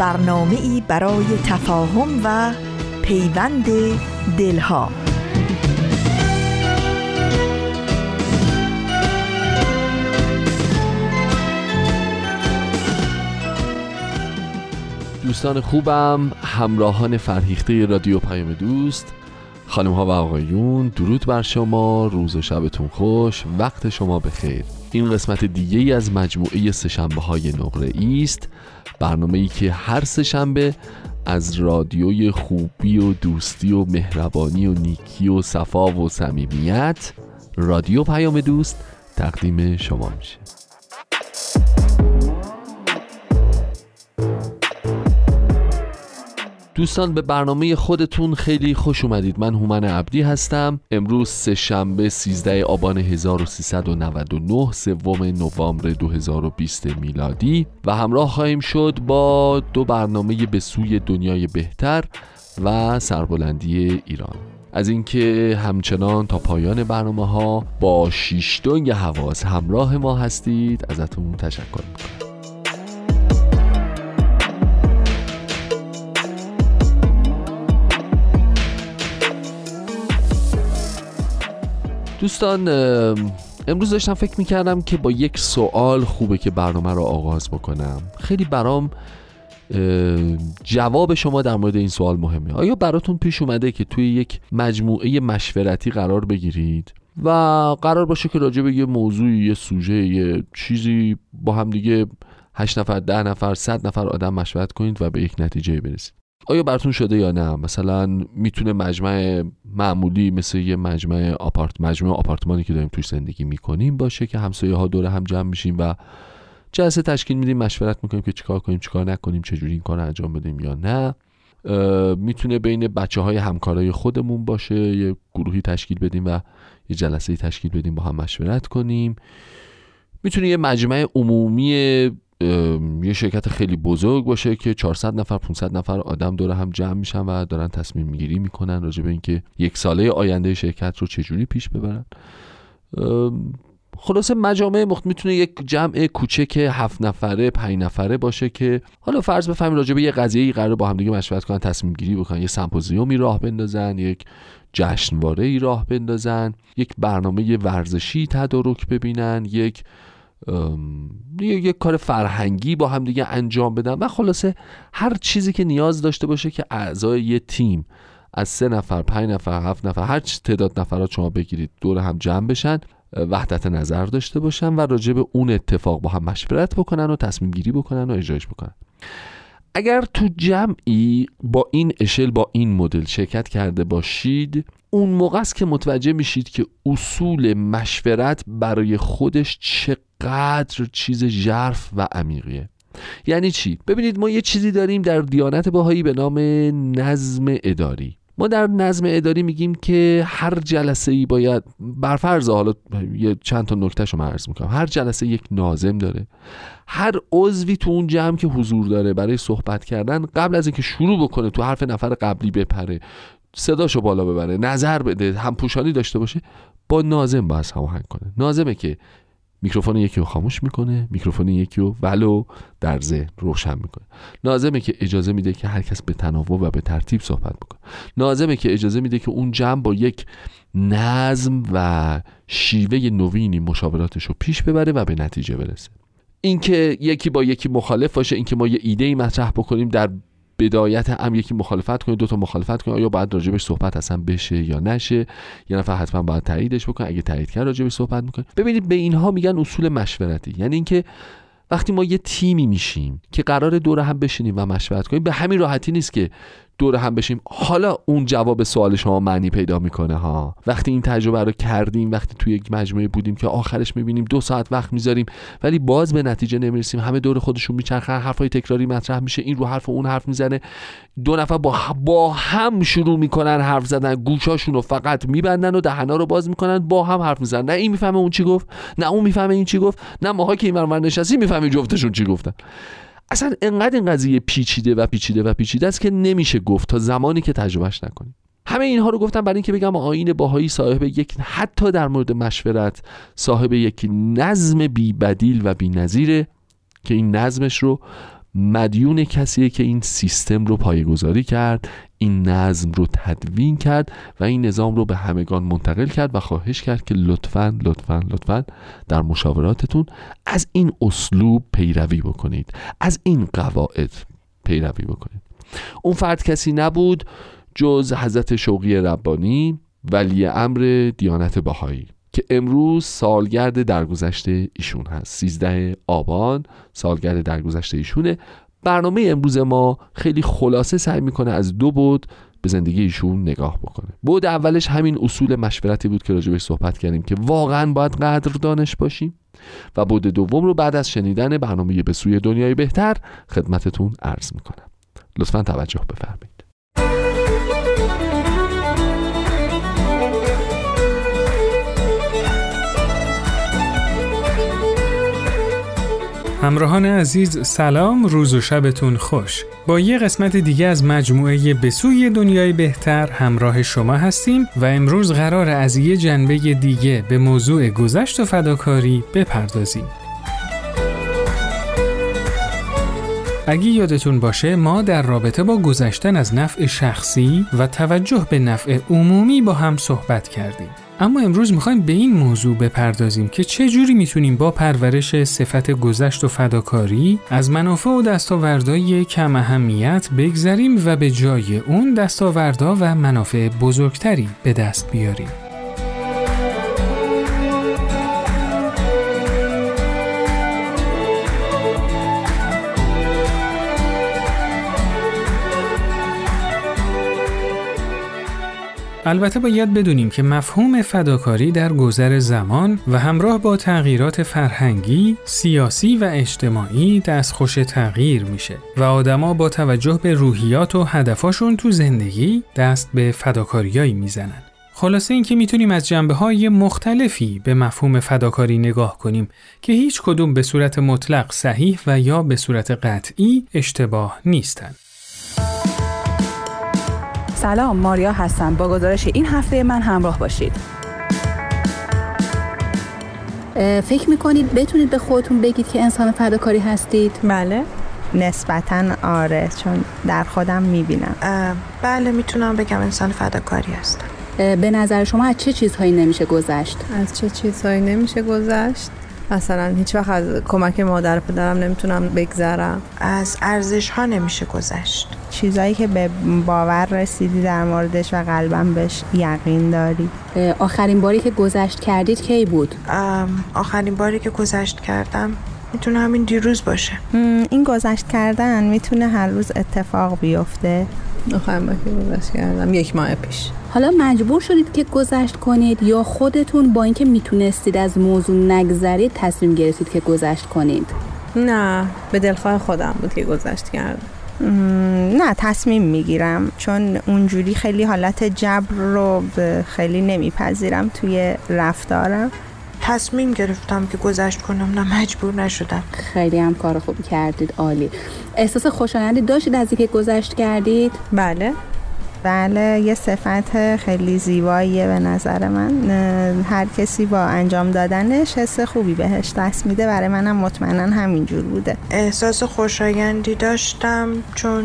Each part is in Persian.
برنامه ای برای تفاهم و پیوند دلها. دوستان خوبم همراهان فرهیخته رادیو پیام دوست خانم ها و آقایون درود بر شما روز و شبتون خوش وقت شما بخیر. این قسمت دیگه ای از مجموعه سهشنبه های نقره است برنامه ای که هر سهشنبه از رادیوی خوبی و دوستی و مهربانی و نیکی و صفا و صمیمیت رادیو پیام دوست تقدیم شما میشه. دوستان به برنامه خودتون خیلی خوش اومدید. من هومن عبدی هستم. امروز سه شنبه 13 آبان 1399 سوم نوامبر 2020 میلادی. و همراه خواهیم شد با دو برنامه به سوی دنیای بهتر و سربلندی ایران. از اینکه همچنان تا پایان برنامه ها با شیشتونگ حواس همراه ما هستید ازتون تشکر می‌کنم. دوستان امروز داشتم فکر می‌کردم که با یک سوال خوبه که برنامه رو آغاز بکنم. خیلی برام جواب شما در مورد این سوال مهمه. آیا براتون پیش اومده که توی یک مجموعه مشورتی قرار بگیرید؟ و قرار باشه که راجع به یه موضوعی یه سوژه یه چیزی با هم دیگه 8 نفر ده نفر صد نفر آدم مشورت کنید و به یک نتیجه برسید. آیا براتون شده یا نه؟ مثلا می‌تونه مجمع معمولی مثل یه مجمع آپارت مجموعه آپارتمانی که داریم توش زندگی می‌کنیم باشه که همسایه ها دور هم جمع میشیم و جلسه تشکیل میدیم مشورت می‌کنیم که چیکار کنیم چیکار نکنیم چجوری این کار انجام بدیم یا نه. می‌تونه بین بچه های همکارای خودمون باشه یه گروهی تشکیل بدیم و یه جلسه تشکیل بدیم با هم مشورت کنیم. می‌تونه یه مجمع عمومی یه شرکت خیلی بزرگ باشه که 400 نفر 500 نفر آدم دور هم جمع میشن و دارن تصمیم می‌گیری می‌کنن راجع به اینکه یک ساله آینده شرکت رو چجوری پیش ببرن. خلاصه مجامع مخت می‌تونه یک جمع کوچک هفت نفره پنج نفره باشه که حالا فرض بفهمیم راجع به یه قضیه قرار با هم دیگه مشورت کنن تصمیم گیری بکنن. یه سمپوزیومی راه بندازن یک جشنواره ای راه بندازن یک برنامه ورزشی تدارک ببینن یک یک کار فرهنگی با هم دیگه انجام بدن و خلاصه هر چیزی که نیاز داشته باشه که اعضای یه تیم از سه نفر پنج نفر هفت نفر هر تعداد نفرات شما بگیرید دور هم جمع بشن وحدت نظر داشته باشن و راجع به اون اتفاق با هم مشورت بکنن و تصمیم گیری بکنن و اجرایش بکنن. اگر تو جمعی با این اشل با این مدل شرکت کرده باشید اون موقع است که متوجه میشید که اصول مشورت برای خودش چقدر چیز ژرف و عمیقیه. یعنی چی؟ ببینید ما یه چیزی داریم در دیانت باهایی به نام نظم اداری. ما در نظم اداری میگیم که هر جلسه ای باید بر فرض حالا یه چند تا نکته رو عرض می‌کنم. هر جلسه یک نازم داره. هر عضوی تو اون جمع که حضور داره برای صحبت کردن قبل از اینکه شروع بکنه تو حرف نفر قبلی بپره صداشو بالا ببره نظر بده همپوشانی داشته باشه با نازم باید هماهنگ کنه. نازمه که میکروفون یکی رو خاموش می‌کنه میکروفون یکی رو ولو در ذهن روشن می‌کنه. نازمه که اجازه میده که هر کس به تناوب و به ترتیب صحبت بکنه. نازمه که اجازه میده که اون جمع با یک نظم و شیوه نوینی مشاوراتش رو پیش ببره و به نتیجه برسه. اینکه یکی با یکی مخالف باشه اینکه ما یه ایده ای مطرح بکنیم در بدایت هم یکی مخالفت کنه دو تا مخالفت کنه آیا باید راجبش صحبت اصلا بشه یا نشه؟ یه نفر حتما باید تاییدش بکنه اگه تایید کرد راجبش صحبت می‌کنه. ببینید به اینها میگن اصول مشورتی یعنی اینکه وقتی ما یه تیمی میشیم که قرار دور هم بشینیم و مشورت کنیم به همین راحتی نیست که دور هم بشیم. حالا اون جواب سوال شما معنی پیدا می‌کنه ها. وقتی این تجربه رو کردیم وقتی توی یک مجموعه بودیم که آخرش می‌بینیم دو ساعت وقت می‌ذاریم ولی باز به نتیجه نمی‌رسیم. همه دور خودشون میچرخن حرفای تکراری مطرح میشه این رو حرف و اون حرف می‌زنه. دو نفر با, با هم شروع می‌کنن حرف زدن. گوشاشون رو فقط میبندن و دهنا رو باز می‌کنن با هم حرف می‌زنن. نه این می‌فهمه اون چی گفت نه اون می‌فهمه این چی گفت نه ماها که این نشستیم می‌فهمیم جفتشون چی گفتن. اصلا انقدر این قضیه پیچیده و پیچیده و پیچیده است که نمیشه گفت تا زمانی که تجربهش نکنیم. همه اینها رو گفتم برای اینکه بگم آین باهایی صاحب یک حتی در مورد مشورت صاحب یک نظم بی بدیل و بی نظیره که این نظمش رو مدیون کسیه که این سیستم رو پایگذاری کرد این نظم رو تدوین کرد و این نظام رو به همگان منتقل کرد و خواهش کرد که لطفا لطفا لطفا در مشاوراتتون از این اسلوب پیروی بکنید از این قواعد پیروی بکنید. اون فرد کسی نبود جز حضرت شوقی ربانی ولی امر دیانت بهایی. که امروز سالگرد درگذشته ایشون هست. 13 آبان سالگرد درگذشته ایشونه. برنامه امروز ما خیلی خلاصه سعی می‌کنه از دو بود به زندگی ایشون نگاه بکنه. بود اولش همین اصول مشورتی بود که راجبش صحبت کردیم که واقعا باید قدر دانش باشیم. و بود دوم رو بعد از شنیدن برنامه به سوی دنیای بهتر خدمتتون عرض می‌کنم. لطفا توجه بفرمایید. همراهان عزیز سلام روز و شبتون خوش. با یه قسمت دیگه از مجموعه به سوی دنیای بهتر همراه شما هستیم و امروز قرار از یه جنبه دیگه به موضوع گذشت و فداکاری بپردازیم. اگه یادتون باشه ما در رابطه با گذشتن از نفع شخصی و توجه به نفع عمومی با هم صحبت کردیم اما امروز می‌خوایم به این موضوع بپردازیم که چه جوری می‌تونیم با پرورش صفت گذشت و فداکاری از منافع و دستاوردهای کم اهمیت بگذریم و به جای اون دستاوردها و منافع بزرگتری به دست بیاریم. البته باید بدونیم که مفهوم فداکاری در گذر زمان و همراه با تغییرات فرهنگی، سیاسی و اجتماعی دستخوش تغییر میشه و آدما با توجه به روحیات و هدفاشون تو زندگی دست به فداکاریایی می‌زنن. خلاصه اینکه می‌تونیم از جنبه های مختلفی به مفهوم فداکاری نگاه کنیم که هیچ کدوم به صورت مطلق صحیح و یا به صورت قطعی اشتباه نیستند. سلام ماریا هستم با گزارش این هفته من همراه باشید فکر می‌کنید بتونید به خودتون بگید که انسان فداکاری هستید؟ بله نسبتا آره چون در خودم می‌بینم بله می‌تونم بگم انسان فداکاری هستم به نظر شما از چه چیزهایی نمیشه گذشت؟ از چه چیزهایی نمیشه گذشت؟ مثلا هیچ وقت از کمک مادر پدرم نمی‌تونم بگذرم. از ارزش ها نمیشه گذشت. چیزایی که به باور رسیدی در موردش و قلبم بهش یقین داری؟ آخرین باری که گذشت کردید کی بود؟ آخرین باری که گذشت کردم می‌تونه همین دیروز باشه. این گذشت کردن می‌تونه هر روز اتفاق بیفته؟ آخرین باری که گذشت کردم؟ یک ماه پیش. حالا مجبور شدید که گذشت کنید یا خودتون با اینکه می‌تونستید از موضوع نگذرید تصمیم گرفتید که گذشت کنید؟ نه به دلخواه خودم بود که گذشت کردم. نه تصمیم می‌گیرم. چون اونجوری خیلی حالت جبر رو خیلی نمیپذیرم توی رفتارم. تصمیم گرفتم که گذشت کنم نه مجبور نشدم. خیلی هم کار خوبی کردید عالی. احساس خوشایندی داشتید از اینکه گذشت کردید؟ بله. بله یه صفت خیلی زیباییه به نظر من. هر کسی با انجام دادنش حس خوبی بهش دست میده. برای منم مطمئنا همینجور بوده. احساس خوشایندی داشتم چون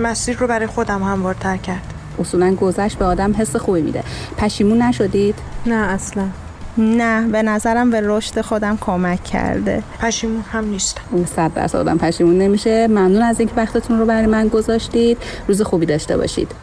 مسیر رو برای خودم هموارتر کرد. اصولا گذشت به آدم حس خوبی میده. پشیمون نشدید؟ نه اصلا. نه به نظرم به رشد خودم کمک کرده. پشیمون هم نیستم صد درصد آدم پشیمون نمیشه. ممنون از اینکه وقتتون رو برای من گذاشتید. روز خوبی داشته باشید.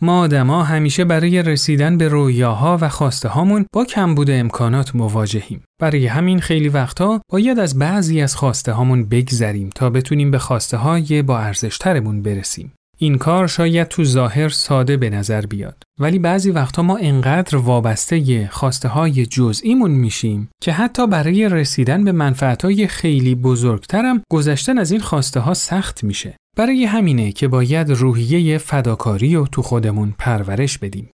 ما آدما همیشه برای رسیدن به رویاها و خواسته هامون با کمبود امکانات مواجهیم. برای همین خیلی وقتا باید از بعضی از خواسته هامون بگذریم تا بتونیم به خواسته های با ارزش ترمون برسیم. این کار شاید تو ظاهر ساده به نظر بیاد. ولی بعضی وقتا ما انقدر وابسته خواسته های جزئیمون میشیم که حتی برای رسیدن به منفعت های خیلی بزرگترم گذشتن از این خواسته ها سخت میشه. برای همینه که باید روحیه فداکاری رو تو خودمون پرورش بدیم.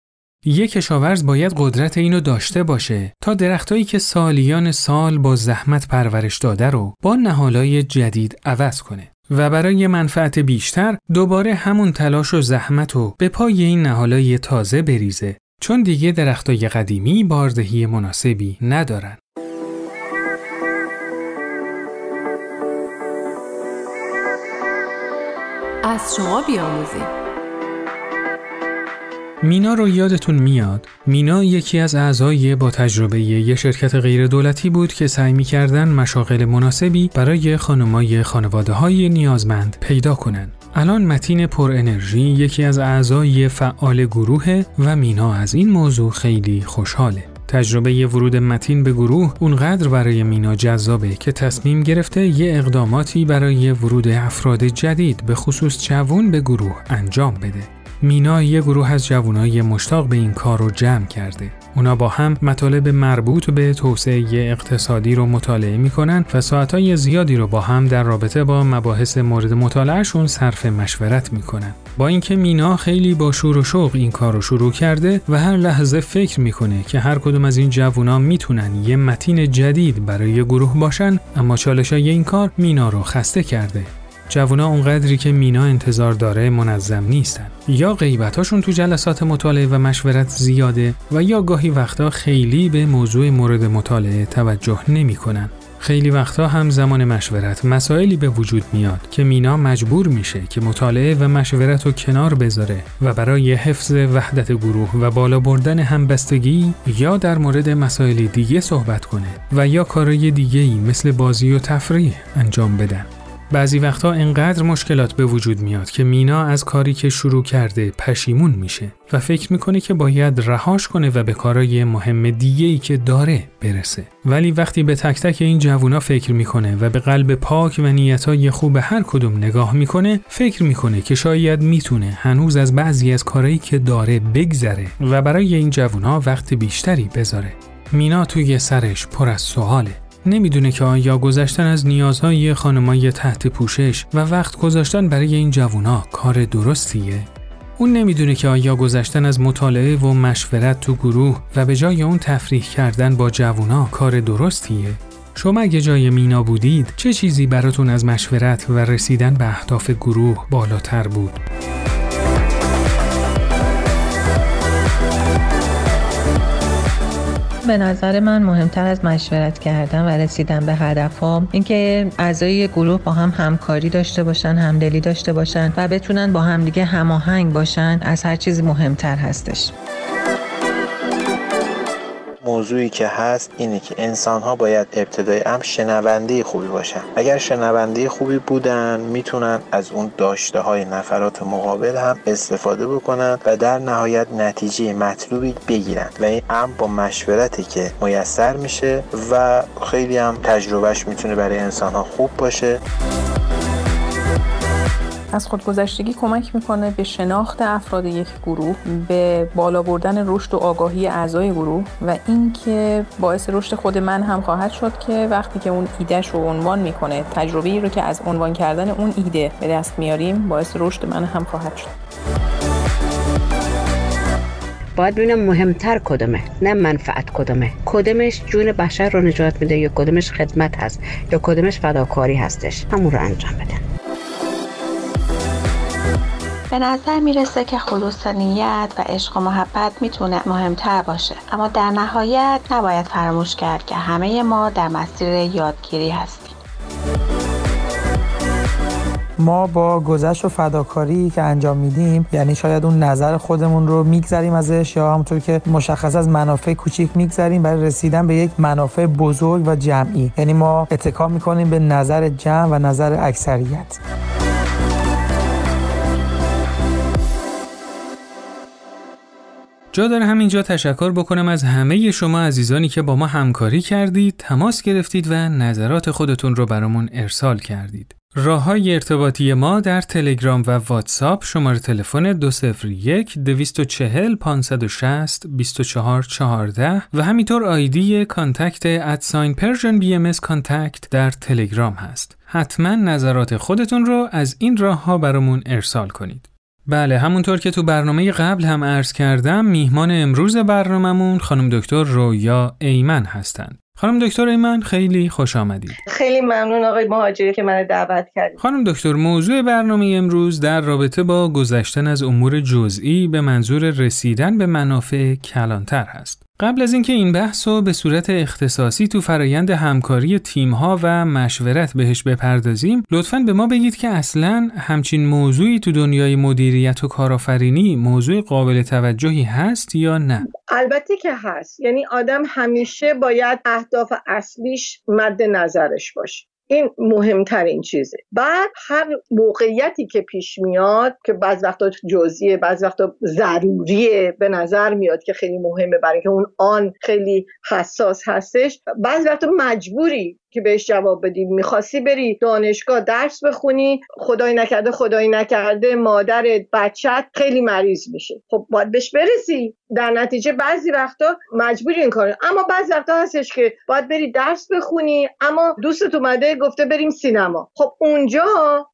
یک کشاورز باید قدرت اینو داشته باشه تا درختایی که سالیان سال با زحمت پرورش داده رو با نهالای جدید عوض کنه. و برای منفعت بیشتر دوباره همون تلاش و زحمت رو به پای این نهالای تازه بریزه چون دیگه درختای قدیمی باردهی مناسبی ندارن. از شما بیاموزیم مینا رو یادتون میاد. مینا یکی از اعضای با تجربه یه شرکت غیر دولتی بود که سعی می‌کردن مشاغل مناسبی برای خانمای خانواده های نیازمند پیدا کنن. الان متین پر انرژی یکی از اعضای فعال گروه و مینا از این موضوع خیلی خوشحاله. تجربه ورود متین به گروه اونقدر برای مینا جذابه که تصمیم گرفته یه اقداماتی برای ورود افراد جدید به خصوص جوون به گروه انجام بده. مینا یه گروه از جوانای مشتاق به این کار رو جمع کرده. اونا با هم مطالب مربوط به توسعه اقتصادی رو مطالعه می‌کنن و ساعتهای زیادی رو با هم در رابطه با مباحث مورد مطالعهشون صرف مشورت می‌کنن. با اینکه مینا خیلی با شور و شوق این کار رو شروع کرده و هر لحظه فکر می‌کنه که هر کدوم از این جوونا می‌تونن یه متین جدید برای گروه باشن اما چالشای این کار مینا رو خسته کرده جوونا اونقدری که مینا انتظار داره منظم نیستن یا غیبتاشون تو جلسات مطالعه و مشورت زیاده و یا گاهی وقتا خیلی به موضوع مورد مطالعه توجه نمی‌کنن. خیلی وقتا هم زمان مشورت مسائلی به وجود میاد که مینا مجبور میشه که مطالعه و مشورت رو کنار بذاره و برای حفظ وحدت گروه و بالا بردن همبستگی یا در مورد مسائل دیگه صحبت کنه و یا کارای دیگه مثل بازی و تفریح انجام بدن. بعضی وقتا انقدر مشکلات به وجود میاد که مینا از کاری که شروع کرده پشیمون میشه و فکر می‌کنه که باید رهاش کنه و به کارای مهم دیگه ای که داره برسه. ولی وقتی به تک تک این جوونا فکر می‌کنه و به قلب پاک و نیتای خوب هر کدوم نگاه می‌کنه فکر می‌کنه که شاید می‌تونه هنوز از بعضی از کارایی که داره بگذره و برای این جوونا وقت بیشتری بذاره. مینا توی سرش پر از سواله. نمی‌دونه که آیا گذشتن از نیازهای خانمای تحت پوشش و وقت گذاشتن برای این جوونا کار درستیه؟ اون نمی‌دونه که آیا گذشتن از مطالعه و مشورت تو گروه و به جای اون تفریح کردن با جوونا کار درستیه؟ شما اگه جای مینا بودید چه چیزی براتون از مشورت و رسیدن به اهداف گروه بالاتر بود؟ به نظر من مهمتر از مشورت کردن و رسیدن به هدفها اینکه اعضای گروه با هم همکاری داشته باشن همدلی داشته باشن و بتونن با همدیگه هماهنگ باشن از هر چیزی مهمتر هستش. موضوعی که هست اینه که انسان ها باید ابتدای امر شنونده خوبی باشن. اگر شنونده خوبی بودن می‌تونن از اون داشته های نفرات مقابل هم استفاده بکنن و در نهایت نتیجه مطلوبی بگیرن. و این امر با مشورتی که میسر میشه و خیلی هم تجربهش می‌تونه برای انسان ها خوب باشه. از خودگذشتگی کمک می‌کنه به شناخت افراد یک گروه به بالا بردن رشد و آگاهی اعضای گروه و اینکه باعث رشد خود من هم خواهد شد که وقتی که اون ایدهش رو عنوان می‌کنه تجربه ای رو که از عنوان کردن اون ایده به دست میاریم باعث رشد من هم خواهد شد. باید ببینم مهمتر کدومه نه منفعت کدومه. کدومش جون بشر رو نجات میده یا کدومش خدمت هست یا کدومش فداکاری هستش؟ همون رو انجام بده به نظر می‌رسه که خلوص نیت و عشق و محبت می‌تونه مهمتر باشه. اما در نهایت نباید فراموش کرد که همه ما در مسیر یادگیری هستیم. ما با گذشت و فداکاری که انجام میدیم یعنی شاید اون نظر خودمون رو میگذریم ازش یا همونطور که مشخص از منافع کوچیک میگذریم برای رسیدن به یک منافع بزرگ و جمعی. یعنی ما اتکا می‌کنیم به نظر جمع و نظر اکثریت. جا داره همینجا تشکر بکنم از همه شما عزیزانی که با ما همکاری کردید، تماس گرفتید و نظرات خودتون رو برامون ارسال کردید. راه های ارتباطی ما در تلگرام و واتساپ شماره تلفن 201 240 560 2414 و همینطور ID contact at sign Persian BM contact در تلگرام هست. حتما نظرات خودتون رو از این راه ها برامون ارسال کنید. بله همونطور که تو برنامه قبل هم عرض کردم میهمان امروز برنامهمون خانم دکتر رویا ایمن هستند. خانم دکتر ایمن خیلی خوش آمدید. خیلی ممنون آقای مهاجری که من دعوت کردید. خانم دکتر موضوع برنامه امروز در رابطه با گذشتن از امور جزئی به منظور رسیدن به منافع کلانتر هست. قبل از اینکه این بحث رو به صورت اختصاصی تو فرایند همکاری تیمها و مشورت بهش بپردازیم لطفا به ما بگید که اصلا همچین موضوعی تو دنیای مدیریت و کارآفرینی موضوع قابل توجهی هست یا نه؟ البته که هست. یعنی آدم همیشه باید اهداف اصلیش مد نظرش باشه. این مهمترین چیزه. بعد هر موقعیتی که پیش میاد که بعض وقتا جزئیه بعض وقتا ضروریه به نظر میاد که خیلی مهمه برای که اون آن خیلی حساس هستش بعض وقتا مجبوری که بهش جواب بدی می‌خواستی بری دانشگاه درس بخونی خدای نکرده خدای نکرده مادرت بچت خیلی مریض میشه. خب باید بهش برسی. در نتیجه بعضی وقتا مجبوری این کار اما بعضی وقتا هستش که باید بری درس بخونی اما دوستت اومده گفته بریم سینما. خب اونجا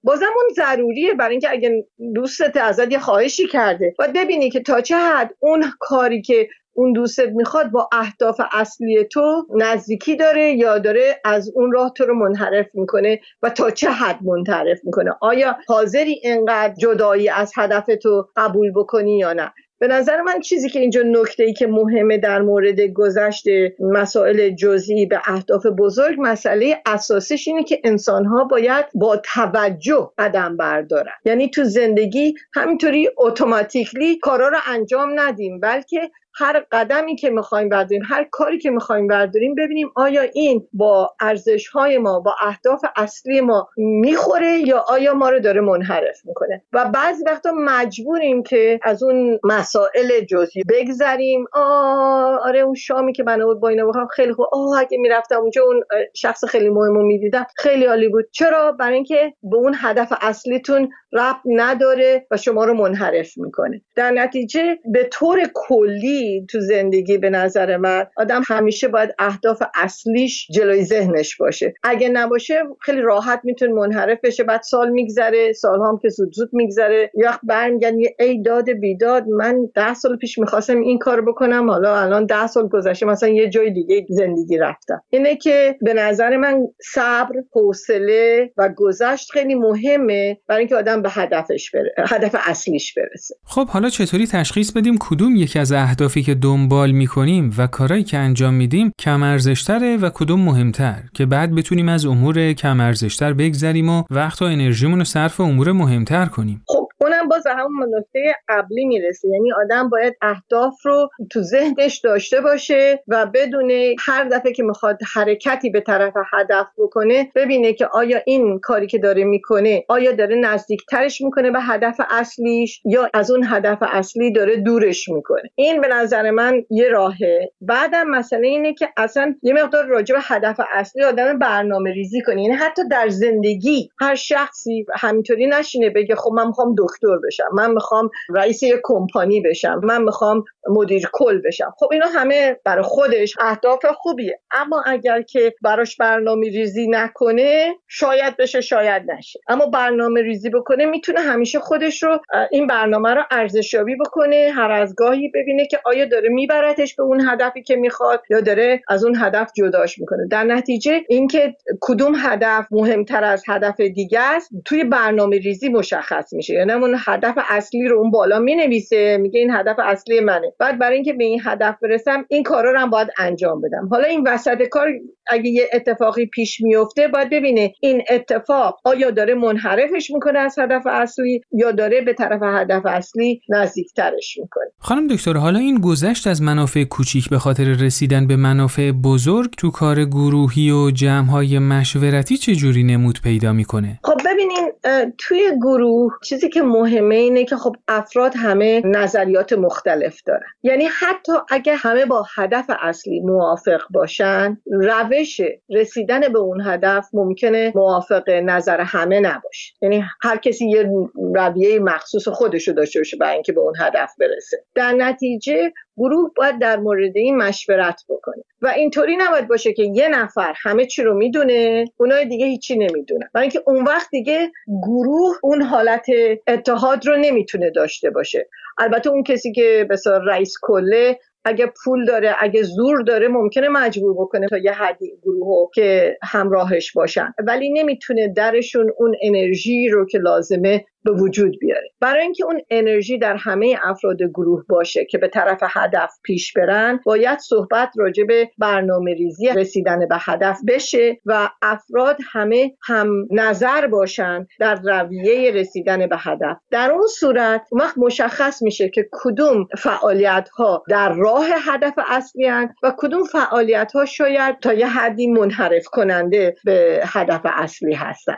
بازم اون ضروریه برای اینکه اگه دوستت ازت یه خواهشی کرده. باید ببینی که تا چه حد اون کاری که اون دوستت می‌خواد با اهداف اصلی تو نزدیکی داره یا داره از اون راه تو رو منحرف می‌کنه و تا چه حد منحرف می‌کنه؟ آیا حاضری اینقدر جدایی از هدف تو قبول بکنی یا نه؟ به نظر من چیزی که اینجا نکته ای که مهمه در مورد گذشت مسائل جزئی به اهداف بزرگ مسئله اساسیش اینه که انسان ها باید با توجه قدم بردارن. یعنی تو زندگی همینطوری اتوماتیکلی کارا رو انجام ندیم بلکه هر قدمی که می‌خوایم برداریم هر کاری که می‌خوایم برداریم ببینیم آیا این با ارزش های ما با اهداف اصلی ما می‌خوره یا آیا ما رو داره منحرف می‌کنه. و بعضی وقتا مجبوریم که از اون مسائل جزئی بگذریم. آره اون شامی که من با اینا بخوام خیلی خوب. آه اگه می‌رفتم اونجا اون شخص خیلی مهم رو می‌دیدم. خیلی عالی بود. چرا؟ برای اینکه به اون هدف اصلیتون ربط نداره و شما رو منحرف می‌کنه. در نتیجه به طور کلی تو زندگی به نظر من آدم همیشه باید اهداف اصلیش جلوی ذهنش باشه. اگه نباشه خیلی راحت می‌تونه منحرف بشه بعد سال میگذره سال هم که زود زود میگذره. یا برمیگن یه ای داد بیداد من ده سال پیش می‌خواستم این کار بکنم حالا الان ده سال گذشته مثلا یه جای دیگه زندگی رفتم. اینه که به نظر من صبر حوصله و گذشت خیلی مهمه برای اینکه آدم به هدفش بره هدف اصلیش برسه. خب حالا چطوری تشخیص بدیم کدوم یکی از اهداف اهدافی که دنبال می‌کنیم و کارهایی که انجام میدیم کم ارزشتره و کدوم مهمتر که بعد بتونیم از امور کم ارزشتر بگذریم و وقت و انرژیمون رو صرف امور مهمتر کنیم. خب اونم باز همون نکته قبلی می‌رسه. یعنی آدم باید اهداف رو تو ذهنش داشته باشه و بدونه هر دفعه که می‌خواد حرکتی به طرف هدف بکنه ببینه که آیا این کاری که داره می‌کنه آیا داره نزدیکترش می‌کنه به هدف اصلیش یا از اون هدف اصلی داره دورش می‌کنه. این به نظر من یه راهه. بعدم مسئله اینه که اصلا یه مقدار راجع به هدف اصلی آدم برنامه ریزی کنه. یعنی حتی در زندگی هر شخصی همینطوری نشینه بگه خب من می‌خوام دکتر بشم. من می‌خوام رئیس یه کمپانی بشم. من می‌خوام مدیر کل بشم. خب اینا همه برای خودش اهداف خوبیه. اما اگر که براش برنامه ریزی نکنه شاید بشه شاید نشه. اما برنامه ریزی بکنه می‌تونه همیشه خودش رو این برنامه رو ارزشیابی بکنه هر از گاهی ببینه که آیا داره میبرتش به اون هدفی که می‌خواد یا داره از اون هدف جداش می‌کنه. در نتیجه اینکه کدوم هدف مهمتر از هدف دیگه است توی برنامه ریزی مشخص میشه. یعنی اون هدف اصلی رو اون بالا می‌نویسه میگه این هدف اصلی منه. بعد برای اینکه به این هدف برسم این کارا رو هم باید انجام بدم. حالا این وسط کار اگه یه اتفاقی پیش میفته باید ببینه این اتفاق آیا داره منحرفش می‌کنه از هدف اصلی یا داره به طرف هدف اصلی نزدیکترش می‌کنه. خانم دکتر حالا این گذشت از منافع کوچیک به خاطر رسیدن به منافع بزرگ تو کار گروهی و جمعهای مشورتی چه جوری نمود پیدا می‌کنه؟ خب ببینین توی گروه چیزی که مهمه اینه که خب افراد همه نظریات مختلف دارن. یعنی حتی اگه همه با هدف اصلی موافق باشن روش رسیدن به اون هدف ممکنه موافق نظر همه نباشه. یعنی هر کسی یه رویه مخصوص خودشو داشته باشه برای اینکه به اون هدف برسه. در نتیجه گروه باید در مورد این مشورت بکنه. و اینطوری نباید باشه که یه نفر همه چی رو می‌دونه اونای دیگه هیچی نمی‌دونن. برای اینکه اون وقت دیگه گروه اون حالت اتحاد رو نمی‌تونه داشته باشه. البته اون کسی که به رئیس کله اگه پول داره اگه زور داره ممکنه مجبور بکنه تا یه حدی گروه که همراهش باشن. ولی نمی‌تونه درشون اون انرژی رو که لازمه به وجود بیاره برای اینکه اون انرژی در همه افراد گروه باشه که به طرف هدف پیش برن باید صحبت راجع به برنامه ریزی رسیدن به هدف بشه و افراد همه هم نظر باشن در رویه رسیدن به هدف. در اون صورت وقت مشخص میشه که کدوم فعالیت ها در راه هدف اصلی هن و کدوم فعالیت ها شاید تا یه حدی منحرف کننده به هدف اصلی هستن.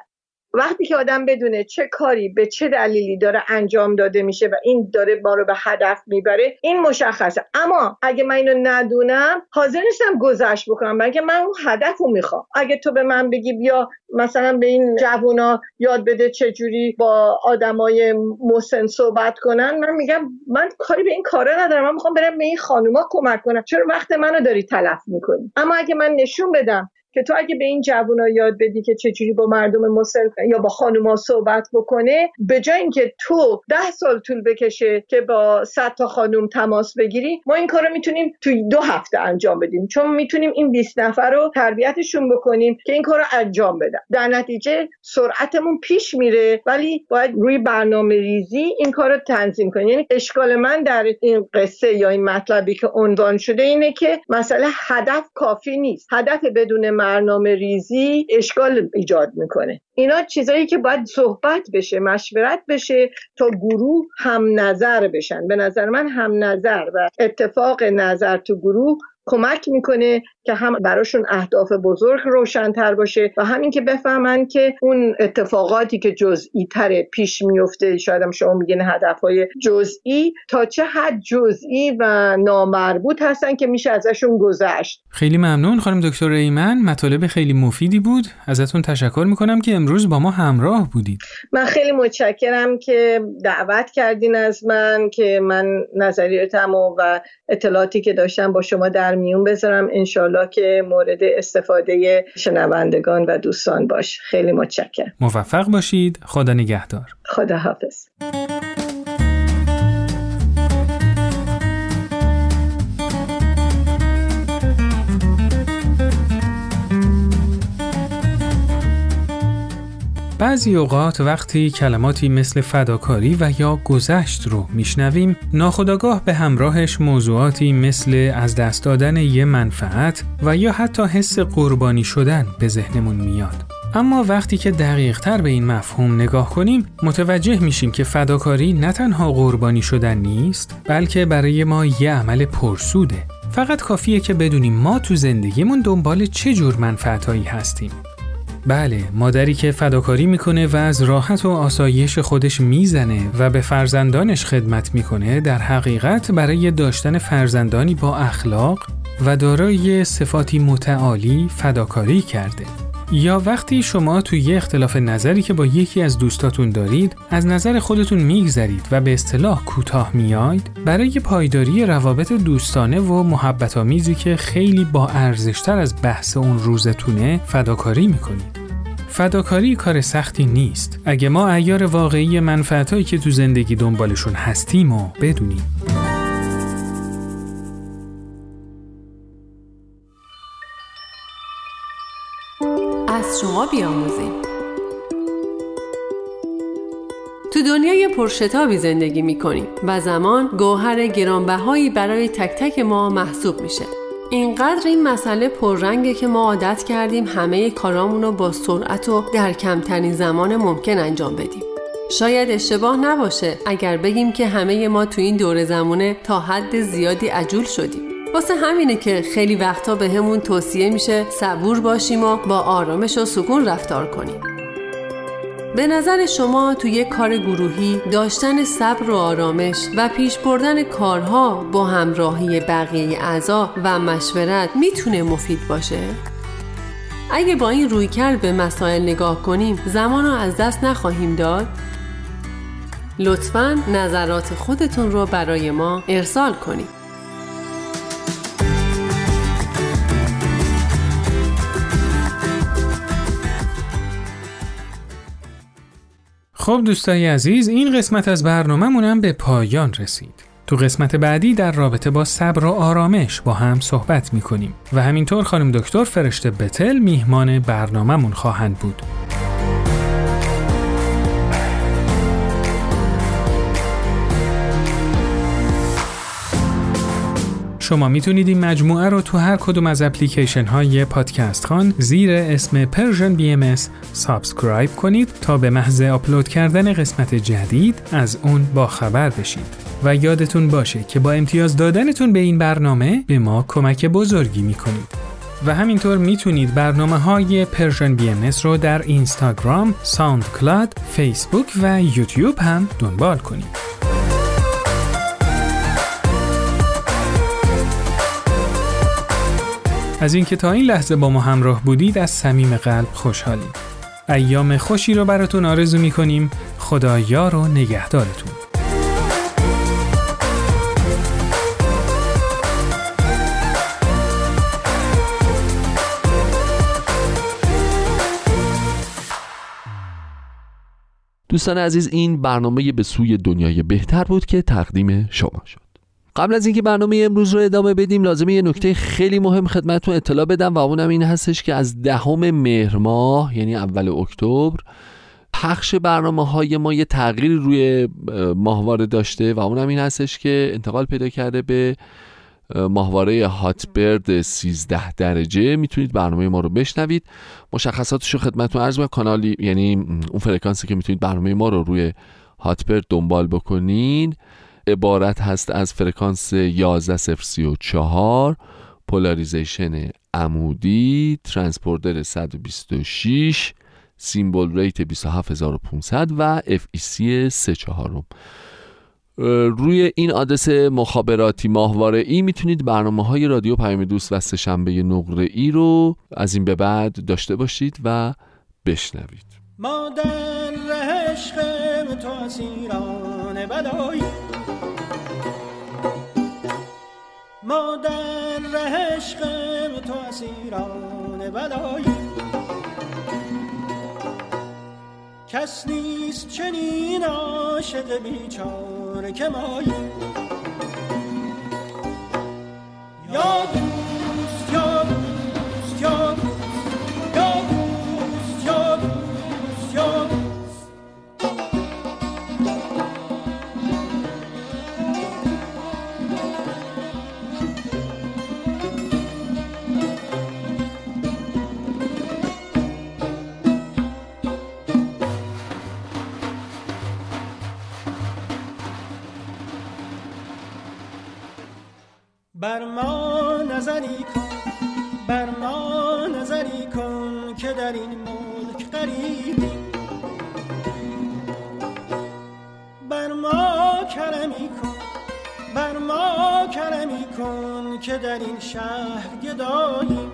وقتی که آدم بدونه چه کاری به چه دلیلی داره انجام داده میشه و این داره ما رو به هدف می‌بره این مشخصه. اما اگه من اینو ندونم حاضر نیستم گذشت بکنم بلکه من اون هدف رو می‌خوام. اگه تو به من بگی بیا مثلا به این جوونا یاد بده چجوری با آدمای مسن صحبت کنن من میگم من کاری به این کاره ندارم. من می‌خوام برم به این خانوما کمک کنم. چرا وقت منو داری تلف می‌کنی؟ اما اگه من نشون بدم که تو اگه به این جوونا یاد بدی که چجوری با مردم مسن یا با خانوما صحبت بکنه به جای اینکه تو ده سال طول بکشه که با صد تا خانوم تماس بگیری ما این کار رو می‌تونیم توی دو هفته انجام بدیم. چون می‌تونیم این 20 نفر رو تربیتشون بکنیم که این کار رو انجام بدن. در نتیجه سرعتمون پیش میره ولی باید روی برنامه ریزی این کار رو تنظیم کنیم. یعنی اشکال من در این قصه یا این مطلبی که عنوان شده اینه که مسئله هدف کافی نیست. هدف بدون برنامه ریزی اشکال ایجاد می‌کنه. اینا چیزایی که باید صحبت بشه مشورت بشه تا گروه هم نظر بشن. به نظر من هم نظر و اتفاق نظر تو گروه کمک می‌کنه که هم براشون اهداف بزرگ روشنتر باشه و همین که بفهمن که اون اتفاقاتی که جزئی تر پیش میفته شاید هم شما میگین هدفهای جزئی تا چه حد جزئی و نامربوط هستن که میشه ازشون گذشت. خیلی ممنون خانم دکتر ایمن. مطالب خیلی مفیدی بود. ازتون تشکر می‌کنم که امروز با ما همراه بودید. من خیلی متشکرم که دعوت کردین از من که من نظریاتم و اطلاعاتی که داشتم با شما در میون بذارم. انشالله که مورد استفاده شنوندگان و دوستان باش. خیلی متشکرم. موفق باشید. خدا نگهدار. خدا حافظ بعضی اوقات وقتی کلماتی مثل فداکاری و یا گذشت رو میشنویم ناخداگاه به همراهش موضوعاتی مثل از دست دادن یه منفعت و یا حتی حس قربانی شدن به ذهنمون میاد. اما وقتی که دقیق تر به این مفهوم نگاه کنیم متوجه میشیم که فداکاری نه تنها قربانی شدن نیست بلکه برای ما یه عمل پرسوده فقط کافیه که بدونیم ما تو زندگیمون دنبال چه جور منفعتهایی هستیم بله مادری که فداکاری می‌کنه و از راحت و آسایش خودش می‌زنه و به فرزندانش خدمت می‌کنه در حقیقت برای داشتن فرزندانی با اخلاق و دارای صفاتی متعالی فداکاری کرده. یا وقتی شما توی یه اختلاف نظری که با یکی از دوستاتون دارید از نظر خودتون میگذرید و به اصطلاح کوتاه میاید برای پایداری روابط دوستانه و محبت آمیزی که خیلی با ارزشتر از بحث اون روزتونه فداکاری می‌کنید. فداکاری کار سختی نیست. اگه ما ایار واقعی منفعتهایی که تو زندگی دنبالشون هستیم و بدونیم. بیاموزیم. تو دنیای پرشتابی زندگی می‌کنیم و زمان گوهر گرانبهایی برای تک تک ما محسوب میشه. اینقدر این مسئله پررنگه که ما عادت کردیم همه کارامون رو با سرعت و در کمترین زمان ممکن انجام بدیم. شاید اشتباه نباشه اگر بگیم که همه ما تو این دور زمانه تا حد زیادی عجول شدیم. واسه همینه که خیلی وقتا به همون توصیه میشه صبور باشیم و با آرامش و سکون رفتار کنیم به نظر شما توی کار گروهی داشتن صبر و آرامش و پیش بردن کارها با همراهی بقیه اعضا و مشورت می‌تونه مفید باشه؟ اگه با این روی کرد به مسائل نگاه کنیم زمان رو از دست نخواهیم داد؟ لطفا نظرات خودتون رو برای ما ارسال کنید. خب دوستای عزیز این قسمت از برنامهمونم به پایان رسید. تو قسمت بعدی در رابطه با صبر و آرامش با هم صحبت می‌کنیم و همینطور خانم دکتر فرشته بتل میهمان برنامهمون خواهند بود. شما می‌تونید این مجموعه رو تو هر کدوم از اپلیکیشن های پادکست خوان زیر اسم بی ام subscribe کنید تا به محض آپلود کردن قسمت جدید از اون با خبر بشید. و یادتون باشه که با امتیاز دادنتون به این برنامه به ما کمک بزرگی می‌کنید. و همینطور می‌تونید برنامه های Persian BM رو در اینستاگرام، ساوند کلاد، فیسبوک و یوتیوب هم دنبال کنید. از اینکه تا این لحظه با ما همراه بودید از صمیم قلب خوشحالیم. ایام خوشی رو براتون آرزو می کنیم. خدا یار و نگهدارتون. دوستان عزیز این برنامه به سوی دنیای بهتر بود که تقدیم شما شد قبل از اینکه برنامه امروز رو ادامه بدیم لازمه یه نکته خیلی مهم خدمتتون اطلاع بدم و اونم این هستش که از دهم مهر ماه یعنی اول اکتبر پخش برنامه های ما یه تغییر روی ماهواره داشته و اونم این هستش که انتقال پیدا کرده به ماهواره هاتبرد 13 درجه. می‌تونید برنامه ما رو بشنوید. مشخصاتش رو خدمتتون عرض کنم کانالی یعنی اون فرکانسی که می‌تونید برنامه ما رو روی هاتبرد دنبال بکنین. عبارت هست از فرکانس 11034 polarization عمودی ترانسپوردر 126 symbol rate 27500 و FEC 34 روی این آدرس مخابراتی ماهواره ای می‌تونید برنامه های رادیو پیام دوست و سهشنبه نقره ای رو از این به بعد داشته باشید و بشنوید. ما در عشق تو از ایران ما در ره تو از ایران بلایی. کس نیست چنین عاشق بیچاره که مایی. یا دوست یا دوست یا دوست بر ما نظری کن بر ما نظری کن که در این ملک غریبی. بر ما کرمی کن بر ما کرمی کن که در این شهر گداییم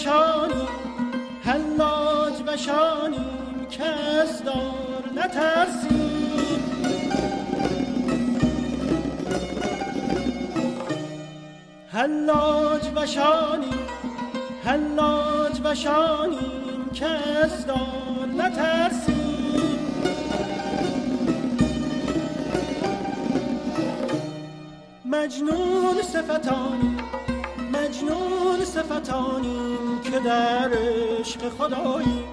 بشانیم حلاج بشانیم که از دار نترسیم. حلاج بشانیم حلاج بشانیم که از دار نترسیم. مجنون صفتانیم مجنون صفتانیم که در عشق خدایی.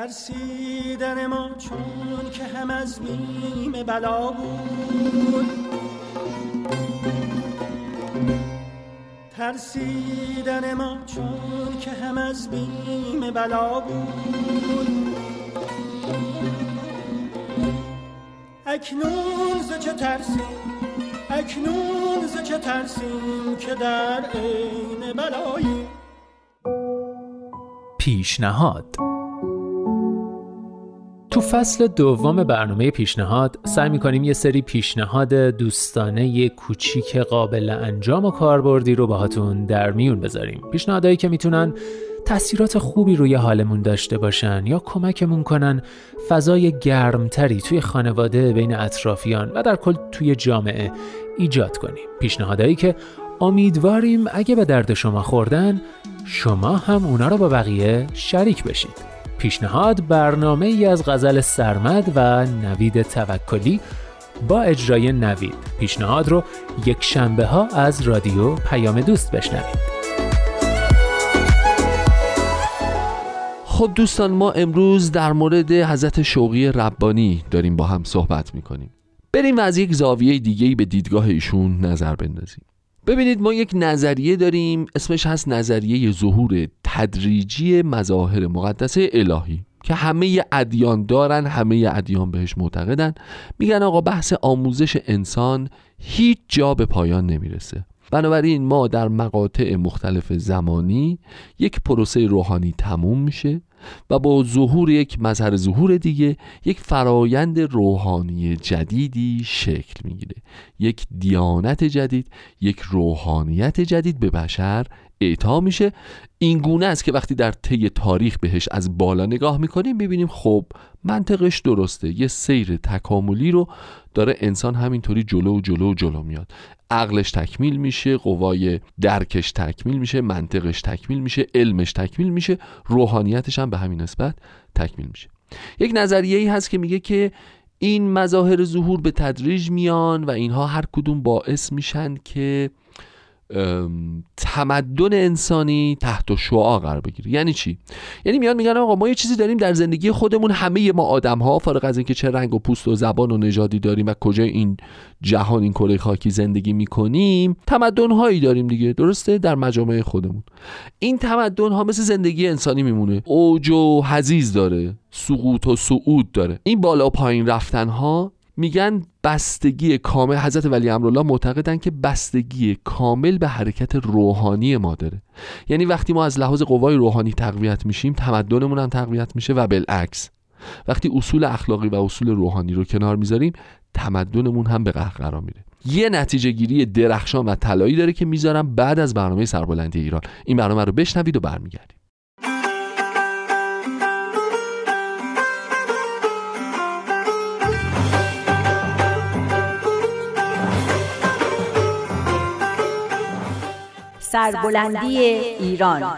ترسیدن ما چون که هم از بیم بلا بود. ترسیدن ما چون که هم از بیم بلا بود. اکنون ز چه ترسیم؟ اکنون ز چه ترسیم که در عین بلایی پیشنهاد تو فصل دوم برنامه پیشنهاد سعی می‌کنیم یه سری پیشنهاد دوستانه یه کوچیک قابل انجام و کاربردی رو باهاتون در میون بذاریم. پیشنهادهایی که می‌تونن تاثیرات خوبی روی حالمون داشته باشن یا کمکمون کنن فضای گرمتری توی خانواده بین اطرافیان و در کل توی جامعه ایجاد کنیم. پیشنهادهایی که امیدواریم اگه به درد شما خوردن شما هم اونا رو با بقیه شریک بشید. پیشنهاد برنامه ای از غزل سرمد و نوید توکلی با اجرای نوید. پیشنهاد رو یک شنبه ها از رادیو پیام دوست بشنوید. خب دوستان ما امروز در مورد حضرت شوقی ربانی داریم با هم صحبت می‌کنیم. بریم و از یک زاویه دیگه به دیدگاه ایشون نظر بندازیم. ببینید ما یک نظریه داریم اسمش هست نظریه ظهور تدریجی مظاهر مقدسه الهی که همه ادیان دارن همه ادیان بهش معتقدن. میگن آقا بحث آموزش انسان هیچ جا به پایان نمی‌رسه. بنابراین ما در مقاطع مختلف زمانی یک پروسه روحانی تموم میشه. و با ظهور یک مظهر ظهور دیگه یک فرایند روحانی جدیدی شکل می‌گیره. یک دیانت جدید یک روحانیت جدید به بشر اعطا میشه. این گونه است که وقتی در طی تاریخ بهش از بالا نگاه می‌کنیم ببینیم خب منطقش درسته. یه سیر تکاملی رو داره انسان همینطوری جلو و جلو و جلو میاد. عقلش تکمیل میشه قوای درکش تکمیل میشه منطقش تکمیل میشه علمش تکمیل میشه روحانیتش هم به همین نسبت تکمیل میشه. یک نظریه ای هست که میگه که این مظاهر ظهور به تدریج میان و اینها هر کدوم باعث میشن که تمدن انسانی تحت شعا قرار بگیره. یعنی چی؟ یعنی میان میگن آقا ما یه چیزی داریم در زندگی خودمون همه ما آدم ها فارغ از اینکه چه رنگ و پوست و زبان و نژادی داریم و کجا این جهان این کره خاکی زندگی می‌کنیم تمدن هایی داریم دیگه. درسته؟ در مجامع خودمون. این تمدن ها مثل زندگی انسانی میمونه. اوج و حزیز داره. سقوط و صعود داره. این بالا و پایین رفتن ها میگن بستگی کامل حضرت ولی امرالله معتقدن که بستگی کامل به حرکت روحانی ما داره. یعنی وقتی ما از لحاظ قوای روحانی تقویت میشیم تمدنمون هم تقویت میشه و بالعکس. وقتی اصول اخلاقی و اصول روحانی رو کنار می‌ذاریم تمدنمون هم به قرار میره. یه نتیجه گیری درخشان و طلایی داره که می‌ذارم بعد از برنامه سربلندی ایران. این برنامه رو بشنوید و برمیگردیم. سربلندی ایران.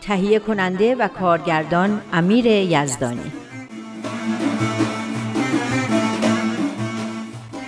تهیه کننده و کارگردان امیر یزدانی.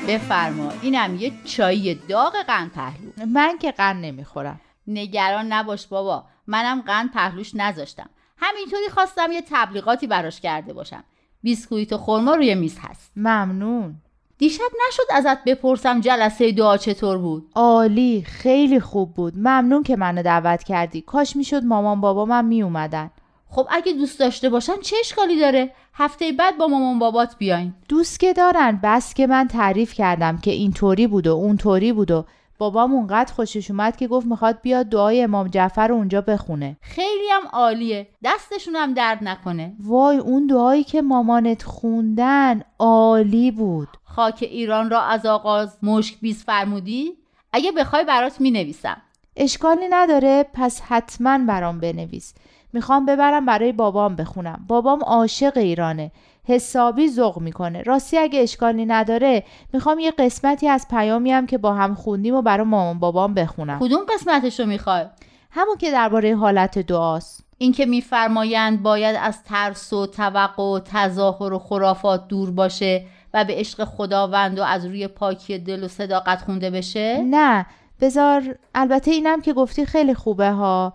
بفرما اینم یه چای داغ قند پهلو. من که قند نمی‌خورم. نگران نباش بابا. منم قند پهلوش نذاشتم. همینطوری خواستم یه تبلیغاتی براش کرده باشم. بیسکویت و خورما روی میز هست. ممنون. دیشب نشد ازت بپرسم جلسه دعا چطور بود؟ عالی خیلی خوب بود. ممنون که منو دعوت کردی. کاش می‌شد مامان بابا من می اومدن خب اگه دوست داشته باشن چه اشکالی داره؟ هفته بعد با مامان بابات بیاین. دوست که دارن بس که من تعریف کردم که اینطوری بود و اونطوری بود و بابام اونقدر خوشش اومد که گفت می‌خواد بیاد دعای امام جعفر رو اونجا بخونه. خیلی هم عالیه. دستشون هم درد نکنه. وای اون دعایی که مامانت خوندن عالی بود. خاک ایران را از آغاز مشک بیز فرمودی؟ اگه بخوای برات می نویسم اشکالی نداره پس حتما برام بنویس. می‌خوام ببرم برای بابام بخونم. بابام عاشق ایرانه. حسابی ذوق می‌کنه. راستی اگه اشکالی نداره می‌خوام یه قسمتی از پیامی هم که با هم خوندیم و برای مامان بابام بخونم. کدوم قسمتشو می‌خوای؟ همون که درباره حالت دعاست. اینکه میفرمایند باید از ترس و توقع و تظاهر و خرافات دور باشه و به عشق خداوند و از روی پاکی دل و صداقت خونده بشه؟ نه. بذار البته اینم که گفتی خیلی خوبه ها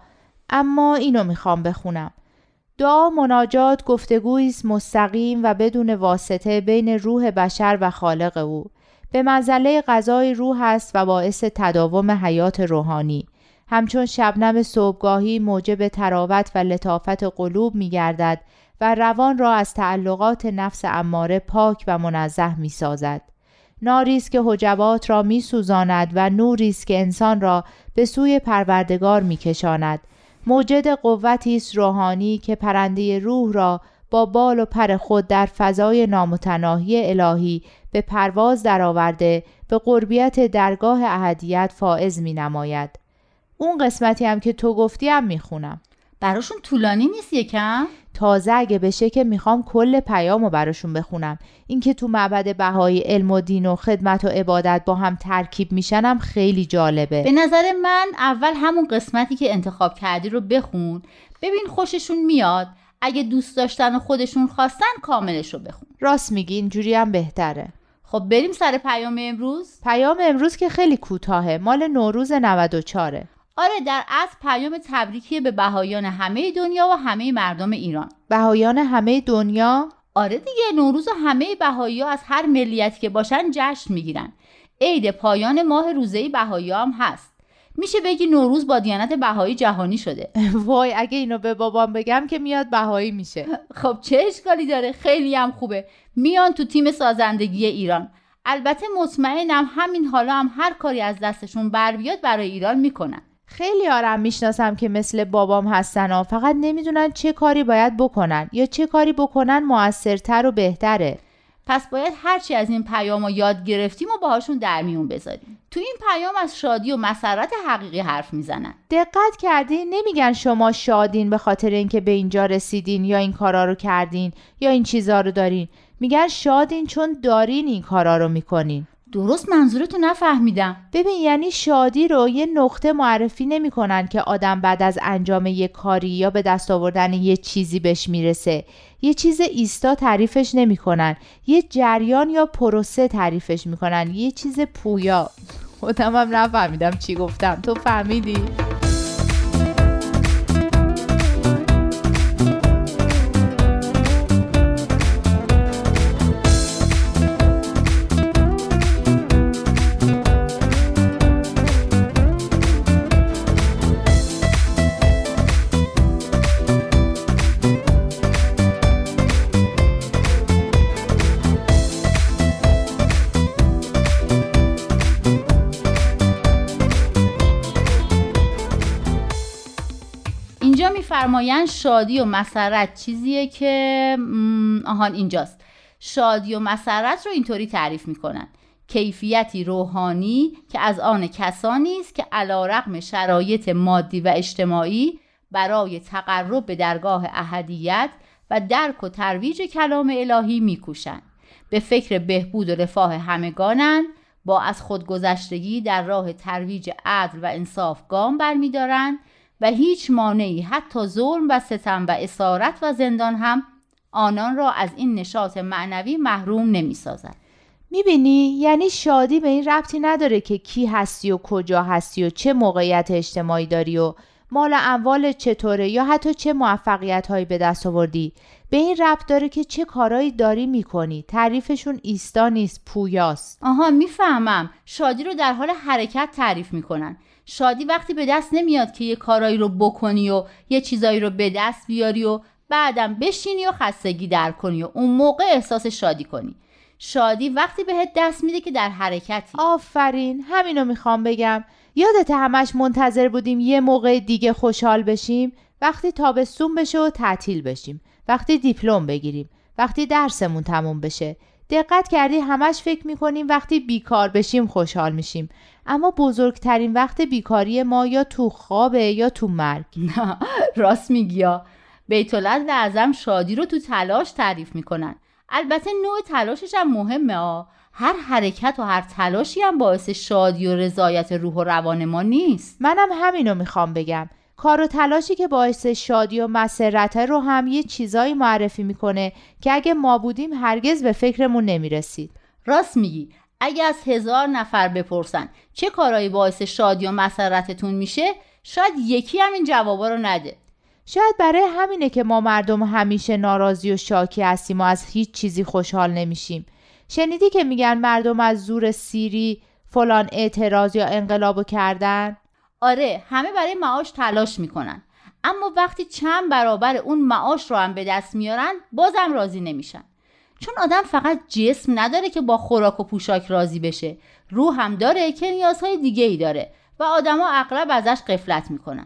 اما اینو می‌خوام بخونم. دعا مناجات گفتگویی است مستقیم و بدون واسطه بین روح بشر و خالق او به منزله غذای روح است و باعث تداوم حیات روحانی همچون شبنم صبحگاهی موجب تراوت و لطافت قلوب می گردد و روان را از تعلقات نفس اماره پاک و منزه می سازد. ناری است که حجبات را می سوزاند و نوری است که انسان را به سوی پروردگار می کشاند. موجد قوتی است روحانی که پرنده روح را با بال و پر خود در فضای نامتناهی الهی به پرواز درآورده به قربیت درگاه اهدیت فائز می نماید. اون قسمتی هم که تو گفتی هم می‌خونم براشون طولانی نیست یکم؟ تازه اگه بشه که می‌خوام کل پیامو براشون بخونم. اینکه تو معبد بهایی علم و دین و خدمت و عبادت با هم ترکیب میشنم خیلی جالبه. به نظر من اول همون قسمتی که انتخاب کردی رو بخون. ببین خوششون میاد. اگه دوست داشتن و خودشون خواستن کاملش رو بخون. راست میگی اینجوری هم بهتره. خب بریم سر پیام امروز. پیام امروز که خیلی کوتاهه. مال نوروز 94 آره در اصل پیام تبریکی به بهایان همه دنیا و همه مردم ایران. بهایان همه دنیا؟ آره دیگه نوروز و همه بهایی ها از هر ملیتی که باشن جشن می‌گیرن. عید پایان ماه روزه بهایی هم هست. میشه بگی نوروز با دیانت بهایی جهانی شده. وای اگه اینو به بابام بگم که میاد بهایی میشه. خب چه اشکالی داره؟ خیلی هم خوبه. میان تو تیم سازندگی ایران. البته مطمئنم همین حالا هم هر کاری از دستشون بر بیاد برای ایران می‌کنن. خیلی آرم می‌شناسم که مثل بابام هستن و فقط نمی‌دونن چه کاری باید بکنن یا چه کاری بکنن موثرتر و بهتره. پس باید هرچی از این پیام رو یاد گرفتیم و باهاشون در میون بذاریم. تو این پیام از شادی و مسرت حقیقی حرف می‌زنن. دقت کردین نمیگن شما شادین به خاطر اینکه به اینجا رسیدین یا این کارا رو کردین یا این چیزا رو دارین. میگن شادین چون دارین این کارا رو می‌کنین. درست منظورتو نفهمیدم. ببین یعنی شادی رو یه نقطه معرفی نمی‌کنن که آدم بعد از انجام یه کاری یا به دست آوردن یه چیزی بهش می‌رسه. یه چیز ایستا تعریفش نمی‌کنن. یه جریان یا پروسه تعریفش می‌کنن. یه چیز پویا. خودم هم نفهمیدم چی گفتم. تو فهمیدی؟ میفرمایند شادی و مسرت چیزیه که آهان اینجاست. شادی و مسرت رو اینطوری تعریف می‌کنن. کیفیتی روحانی که از آن کسانی است که علا رقم شرایط مادی و اجتماعی برای تقرب به درگاه اهدیت و درک و ترویج کلام الهی میکوشند. به فکر بهبود و رفاه همگانند. با از خودگذشتگی در راه ترویج عدل و انصاف گام برمیدارند. و هیچ مانعی حتی ظلم و ستم و اسارت و زندان هم آنان را از این نشاط معنوی محروم نمی سازد. می‌بینی؟ یعنی شادی به این ربطی نداره که کی هستی و کجا هستی و چه موقعیت اجتماعی داری و مال اموال چطوره یا حتی چه موفقیت هایی به دست آوردی. به این ربط داره که چه کارایی داری می‌کنی. تعریفشون ایستا نیست پویاست. آها می‌فهمم. شادی رو در حال حرکت تعریف می‌کنن. شادی وقتی به دست نمیاد که یه کارایی رو بکنی و یه چیزایی رو به دست بیاری و بعدم بشینی و خستگی در کنی و اون موقع احساس شادی کنی. شادی وقتی بهت دست میده که در حرکتی. آفرین همینو می‌خوام بگم. یادت همش منتظر بودیم یه موقع دیگه خوشحال بشیم؟ وقتی تابستون بشه و تعطیل بشیم. وقتی دیپلم بگیریم. وقتی درسمون تموم بشه. دقت کردی همش فکر می‌کنیم وقتی بیکار بشیم خوشحال میشیم. اما بزرگترین وقت بیکاری ما یا تو خوابه یا تو مرگ. نه راست میگی بیت اعظم شادی رو تو تلاش تعریف می‌کنن. البته نوع تلاشش هم مهمه ها هر حرکت و هر تلاشی هم باعث شادی و رضایت روح و روان ما نیست. منم همینو می‌خوام بگم. کار و تلاشی که باعث شادی و مسرته رو هم یه چیزایی معرفی می‌کنه که اگه ما بودیم هرگز به فکرمون نمی‌رسید. راست میگی. اگه از هزار نفر بپرسن چه کارایی باعث شادی و مسرتتون میشه شاید یکی هم این جوابا رو نده. شاید برای همینه که ما مردم همیشه ناراضی و شاکی هستیم و از هیچ چیزی خوشحال نمیشیم. شنیدی که میگن مردم از زور سیری فلان اعتراض یا انقلابو کردن؟ آره همه برای معاش تلاش می‌کنن. اما وقتی چند برابر اون معاش رو هم به دست میارن بازم راضی نمیشن. چون آدم فقط جسم نداره که با خوراک و پوشاک راضی بشه. روح هم داره که نیازهای دیگه ای داره و آدما اغلب ازش قفلت می‌کنن.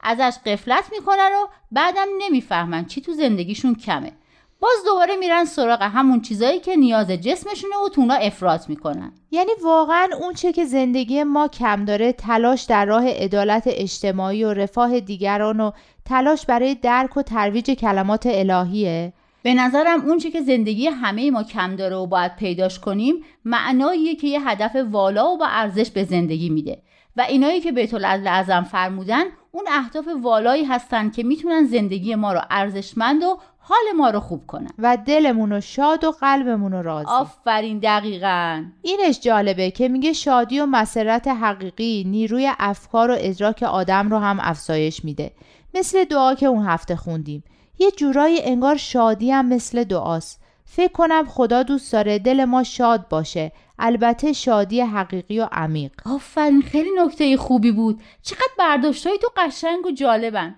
ازش قفلت می‌کنن و بعدم نمی‌فهمن چی تو زندگیشون کمه. باز دوباره میرن سراغ همون چیزایی که نیاز جسمشونه و تونا افراط می‌کنن. یعنی واقعا اون چه که زندگی ما کم داره تلاش در راه عدالت اجتماعی و رفاه دیگران و تلاش برای درک و ترویج کلمات الهیه. به نظرم اون چه که زندگی همه ما کم داره و باید پیداش کنیم معناییه که یه هدف والا و با ارزش به زندگی میده. و اینایی که بیت اعظم فرمودن اون اهداف والایی هستن که می‌تونن زندگی ما رو ارزشمند و حال ما رو خوب کنن. و دلمون رو شاد و قلبمون رو راضی. آفرین دقیقا. اینش جالبه که میگه شادی و مسرت حقیقی نیروی افکار و ادراک آدم رو هم افزایش میده. مثل دعا که اون هفته خوندیم. یه جورایی انگار شادی هم مثل دعاست. فکر کنم خدا دوست داره دل ما شاد باشه. البته شادی حقیقی و عمیق. آفرین خیلی نکته خوبی بود. چقدر برداشتهای تو قشنگ و جالبن.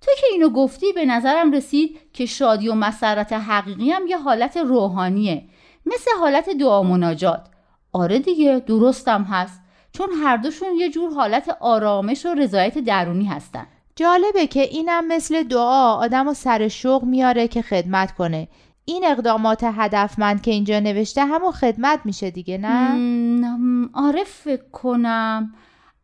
تو که اینو گفتی به نظرم رسید که شادی و مسرت حقیقی هم یه حالت روحانیه. مثل حالت دعا مناجات. آره دیگه درستم هست. چون هر دوشون یه جور حالت آرامش و رضایت درونی هستن. جالبه که اینم مثل دعا آدم و سر شوق میاره که خدمت کنه. این اقدامات هدفمند که اینجا نوشته همون خدمت میشه دیگه نه؟ آره فکر کنم.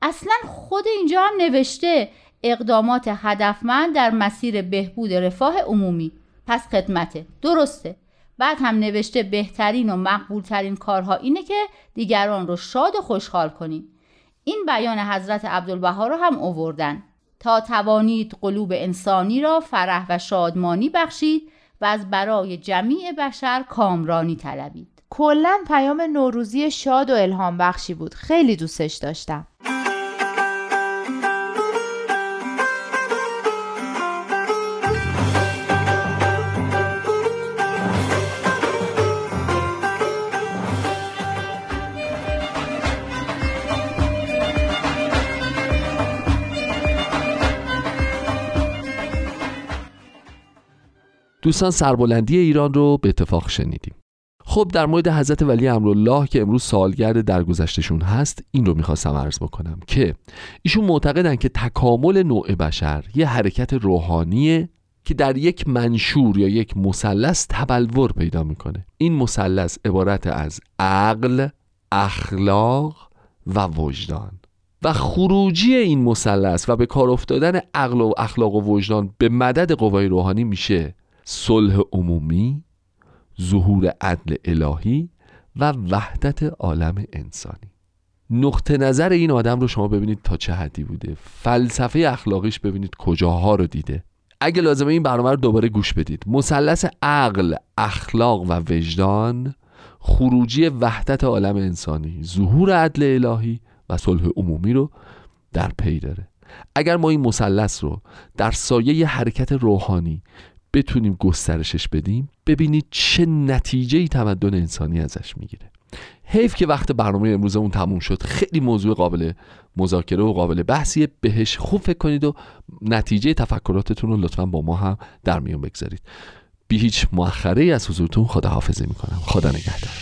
اصلا خود اینجا هم نوشته اقدامات هدفمند در مسیر بهبود رفاه عمومی. پس خدمته. درسته. بعد هم نوشته بهترین و مقبولترین کارها اینه که دیگران رو شاد و خوشحال کنیم. این بیان حضرت عبدالبها رو هم اووردن تا توانید قلوب انسانی را فرح و شادمانی بخشید و از برای جمیع بشر کامرانی طلبید. کلا پیام نوروزی شاد و الهام بخشی بود. خیلی دوستش داشتم. دوستان سربلندی ایران رو به اتفاق شنیدیم. خب در مورد حضرت ولی امرالله که امروز سالگرد درگذشتشون هست این رو می‌خواستم عرض بکنم که ایشون معتقدن که تکامل نوع بشر یه حرکت روحانیه که در یک منشور یا یک مثلث تبلور پیدا می‌کنه. این مثلث عبارت از عقل اخلاق و وجدان. و خروجی این مثلث و به کار افتادن عقل و اخلاق و وجدان به مدد قوای روحانی میشه. صلح عمومی ظهور عدل الهی و وحدت عالم انسانی. نقطه نظر این آدم رو شما ببینید تا چه حدی بوده. فلسفه اخلاقیش ببینید کجاها رو دیده. اگه لازمه این برنامه رو دوباره گوش بدید. مثلث عقل اخلاق و وجدان خروجی وحدت عالم انسانی ظهور عدل الهی و صلح عمومی رو در پی داره. اگر ما این مثلث رو در سایه حرکت روحانی بتونیم گسترشش بدیم ببینید چه نتیجه ای تمدن انسانی ازش می‌گیره. حیف که وقت برنامه امروزمون تموم شد. خیلی موضوع قابل مذاکره و قابل بحثیه. بهش خوب فکر کنید و نتیجه تفکراتتون رو لطفا با ما هم در میون بگذارید. بی هیچ مؤخره از حضورتون خداحافظی می‌کنم. خدا نگهدار.